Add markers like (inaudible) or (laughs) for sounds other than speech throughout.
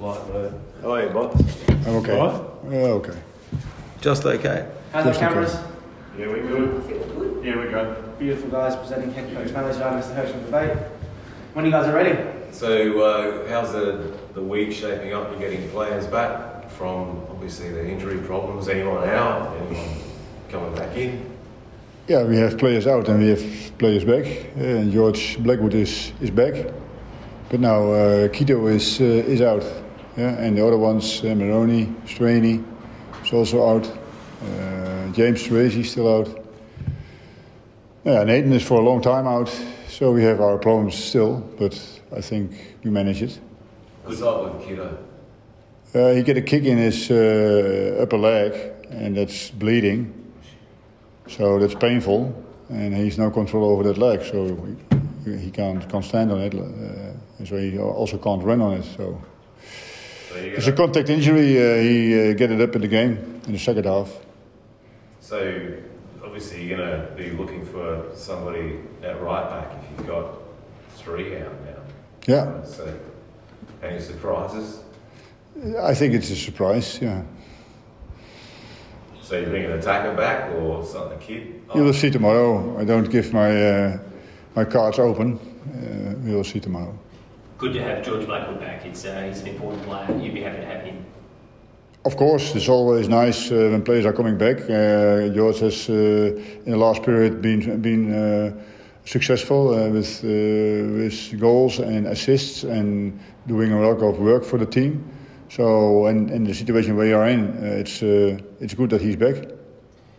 Light word. How are you, boss? I'm okay. Alright. Yeah, okay. Just okay. How's the Just okay. cameras? Yeah, we're good. Yeah, we good. Beautiful guys presenting head coach manager Mr. Gertjan Verbeek. When you guys are ready, So, uh, how's the, the week shaping up? You're getting players back from obviously the injury problems. Anyone out? Anyone coming back in? Yeah, we have players out and we have players back. Uh, and George Blackwood is, is back. But now uh, Kitto is, uh, is out. Yeah, and the other ones, uh, Maroney, Straney, is also out. Uh, James Troisi is still out. Yeah, Nathan is for a long time out. So we have our problems still, but I think we manage it. What's up with Kitto? Uh, he get a kick in his uh, upper leg, and that's bleeding. So that's painful, and he's no control over that leg, so he, he can't can't stand on it, uh, and so he also can't run on it. So So, it's a contact injury. Uh, he uh, get it up in the game in the second half. so obviously you're going to be looking for somebody at right back if you've got three out now. Yeah, So, any surprises? I think it's a surprise. Yeah, So you bring an attacker back or something, kid? you will see tomorrow. I don't give my uh, my cards open. Uh, we will see tomorrow. Good to have George Blackwood back. It's uh, he's an important player. You'd be happy to have him. Of course, it's always nice uh, when players are coming back. Uh, George has, uh, in the last period, been been uh, successful uh, with uh, with goals and assists and doing a lot of work for the team. So, and in the situation we are in, uh, it's uh, it's good that he's back.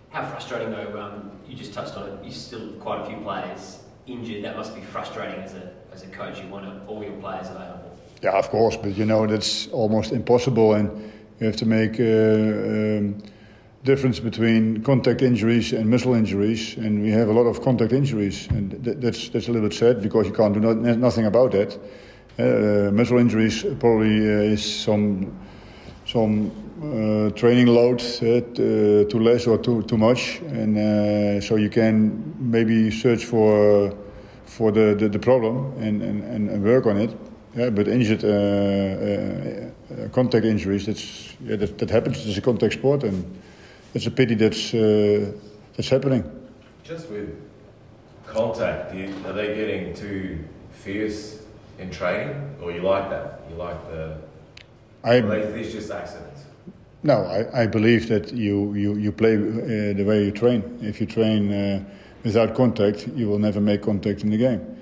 How frustrating though. Um, you just touched on it. You still quite a few players injured. That must be frustrating as a as a coach. You want all your players available. Yeah, of course, but you know that's almost impossible, and you have to make uh, um, difference between contact injuries and muscle injuries, and we have a lot of contact injuries, and th- that's that's a little bit sad because you can't do no- nothing about that. Uh, muscle injuries probably uh, is some some uh, training load uh, uh, too less or too too much, and uh, so you can maybe search for for the, the, the problem and, and, and work on it. Yeah, but injured uh, uh, uh, contact injuries, that's yeah, that, that happens. It's a contact sport, and it's a pity that's uh, that's happening. Just with contact, are they getting too fierce in training, or you like that? You like the? I they, these just accidents. No, I, I believe that you you you play uh, the way you train. If you train uh, without contact, you will never make contact in the game.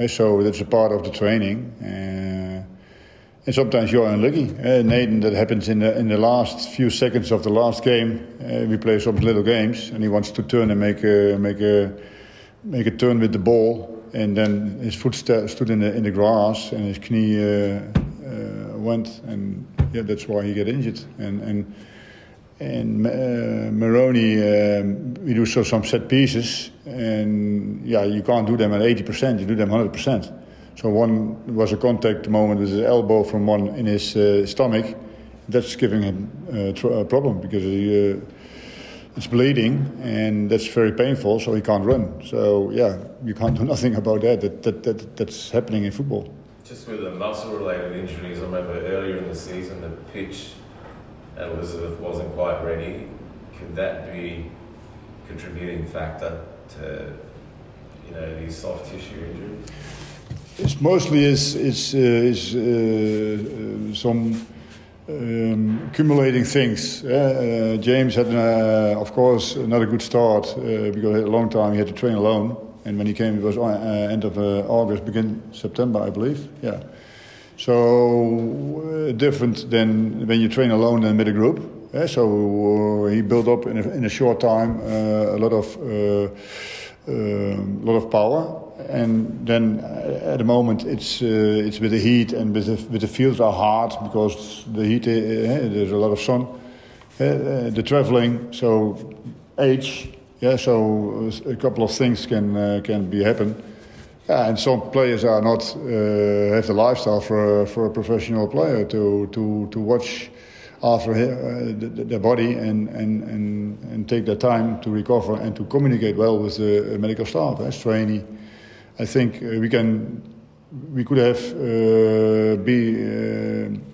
Uh, so that's a part of the training. Uh, and sometimes you're unlucky. Uh, Nathan, that happens in the in the last few seconds of the last game. Uh, we play some little games, and he wants to turn and make a make a make a turn with the ball, and then his foot sta stood in the in the grass, and his knee went, and yeah, that's why he got injured. And and and uh, Maroney, um, we do so some set pieces, and yeah, you can't do them at eighty percent. You do them hundred percent. So one was a contact moment with his elbow from one in his uh, stomach. That's giving him uh, tr- a problem because he, uh, it's bleeding and that's very painful. So he can't run. So yeah, you can't do (laughs) nothing about that. That, that, that that's happening in football. Just with the muscle-related injuries, I remember earlier in the season the pitch at Elizabeth wasn't quite ready. Could that be a contributing factor to you know these soft tissue injuries? It's mostly is is uh, is uh, uh, some um, accumulating things. Uh, uh, James had, uh, of course, not a good start because a long time he had to train alone, and when he came, it was uh, end of uh, August, begin September, I believe. Yeah. So uh, different than when you train alone and with a group. Yeah, so he built up in a, in a short time a lot of um, lot of power, and then at the moment it's uh, it's with the heat and with the, with the fields are hard because the heat uh, there's a lot of sun, uh, the traveling, so age, yeah, so a couple of things can uh, can be happen. Yeah, and some players are not uh, have the lifestyle for a, for a professional player to to to watch after uh, the, the- their body and, and, and, and take their time to recover and to communicate well with the medical staff. As trainee, I think uh, we can we could have uh, be uh,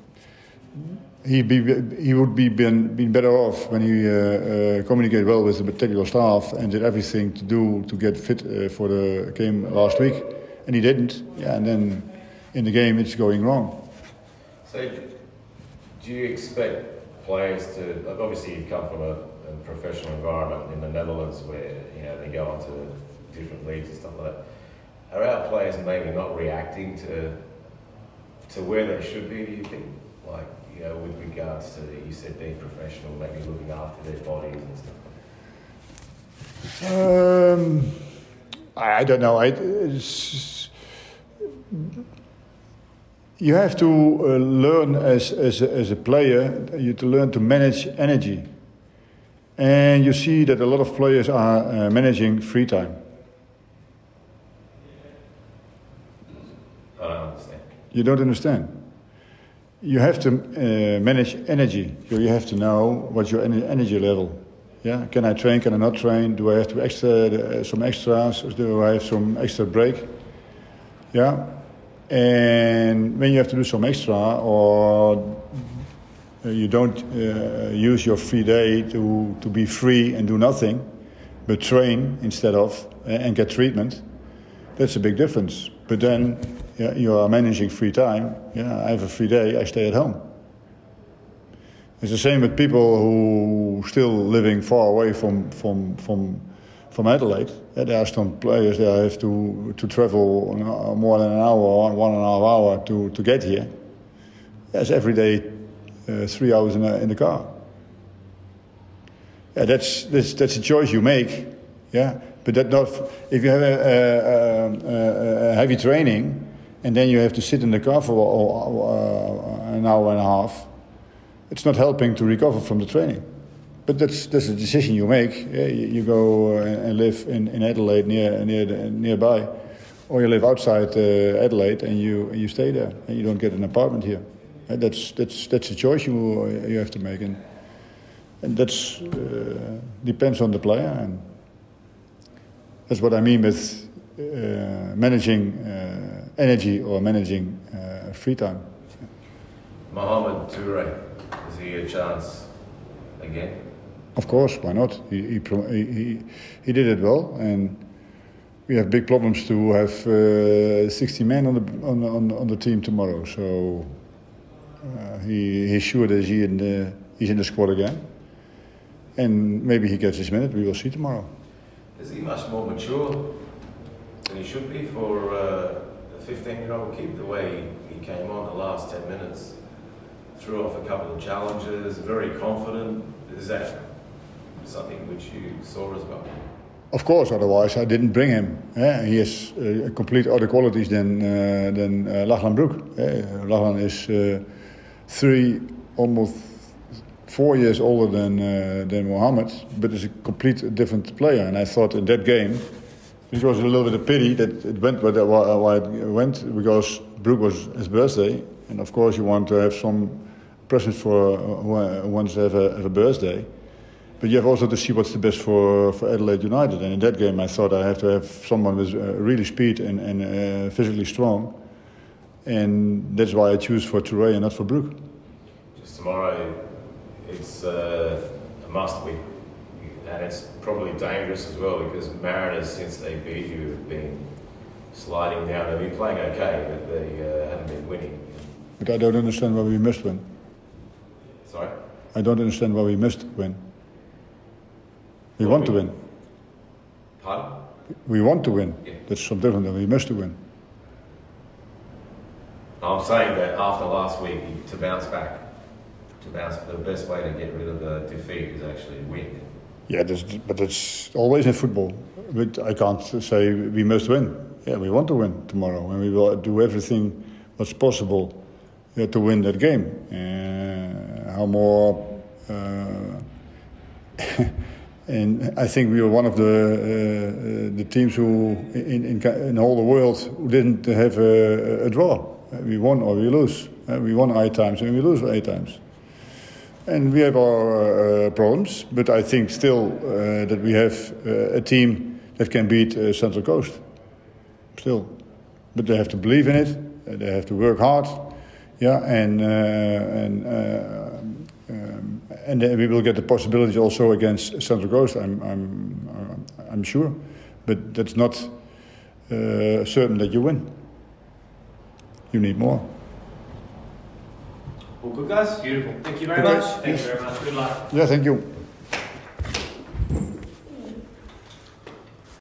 he be he would be been, been better off when he uh, uh, communicated well with the technical staff and did everything to do to get fit uh, for the game last week, and he didn't. Yeah, and then in the game it's going wrong. So, do you expect players to? Obviously, you've come from a, a professional environment in the Netherlands where you know they go into different leagues and stuff like that. Are our players maybe not reacting to to where they should be? Do you think? Like regards to you said being professional, maybe looking after their bodies and stuff. Um, I don't know. I, you have to uh, learn as, as, a, as a player, you to learn to manage energy. And you see that a lot of players are uh, managing free time. I don't understand. You don't understand. You have to uh, manage energy. You have to know what's your energy level. Yeah, can I train? Can I not train? Do I have to extra uh, some extras? Or do I have some extra break? Yeah, and when you have to do some extra or you don't uh, use your free day to, to be free and do nothing, but train instead of uh, and get treatment, that's a big difference. But then yeah, you are managing free time. Yeah, I have a free day, I stay at home. It's the same with people who still living far away from, from, from, from Adelaide. Yeah, there are some players that have to, to travel more than an hour, or one and a half hour to, to get here. That's every day uh, three hours in, a, in the car. Yeah, that's, that's, that's a choice you make. Yeah, but that not if you have a, a, a, a heavy training and then you have to sit in the car for uh, an hour and a half it's not helping to recover from the training. But that's that's a decision you make. Yeah, you, you, go uh, and live in, in Adelaide near near the, nearby, or you live outside uh, Adelaide and you you stay there and you don't get an apartment here. And that's that's that's a choice you you have to make, and and that's uh, depends on the player, and that's what I mean with uh, managing uh, energy or managing uh, free time. Mohamed Toure is he a chance again? Of course, why not? He, he, he, he did it well, and we have big problems to have uh, 60 men on the, on, on, on the team tomorrow. So uh, he, he's sure that he in the, he's in the squad again. And maybe he gets his minute, we will see tomorrow. Is he much more mature than he should be for uh, a 15 year old kid, the way he came on the last 10 minutes? threw off a couple of challenges, very confident. Is that something which you saw as well? Of course, otherwise I didn't bring him. Yeah, he has uh, complete other qualities than uh, than uh, Lachlan Brook. Lachlan is uh, three, almost four years older than uh, than Mohammed, but is a complete different player. And I thought in that game, it was a little bit of pity that it went why it went because Brook was his birthday, and of course you want to have some presents for uh, who have a, have a birthday. But you have also to see what's the best for, for Adelaide United. And in that game, I thought I have to have someone with uh, really speed and, and uh, physically strong. And that's why I choose for Toure and not for Brook. Just tomorrow, it's uh, a must win. And it's probably dangerous as well because Mariners, since they beat you, have been sliding down. They've been playing okay, but they uh, haven't been winning. But I don't understand why we missed win. Sorry? I don't understand why we missed win. We well, want we, to win. Pardon? We want to win. Yeah. That's something different than we missed to win. I'm saying that after last week, to bounce back, to bounce, the best way to get rid of the defeat is actually win. Yeah, but that's always in football. But I can't say we must win. Yeah, we want to win tomorrow, and we will do everything what's possible uh, to win that game. Uh, how more. Uh, (laughs) and I think we were one of the uh, the teams who, in, in, in all the world, who didn't have a, a draw. We won or we lose. we won eight times and we lose eight times. And we have our uh, problems, but I think still uh, that we have uh, a team that can beat Central Coast. Still. But they have to believe in it, they have to work hard, Yeah, and uh, and uh, um, and uh, we will get the possibilities also against Central Coast. I'm I'm I'm sure, but that's not uh, certain that you win. You need more. All good, guys. Beautiful. Thank you very Okay. much. you very much. Good luck. Yeah, thank you.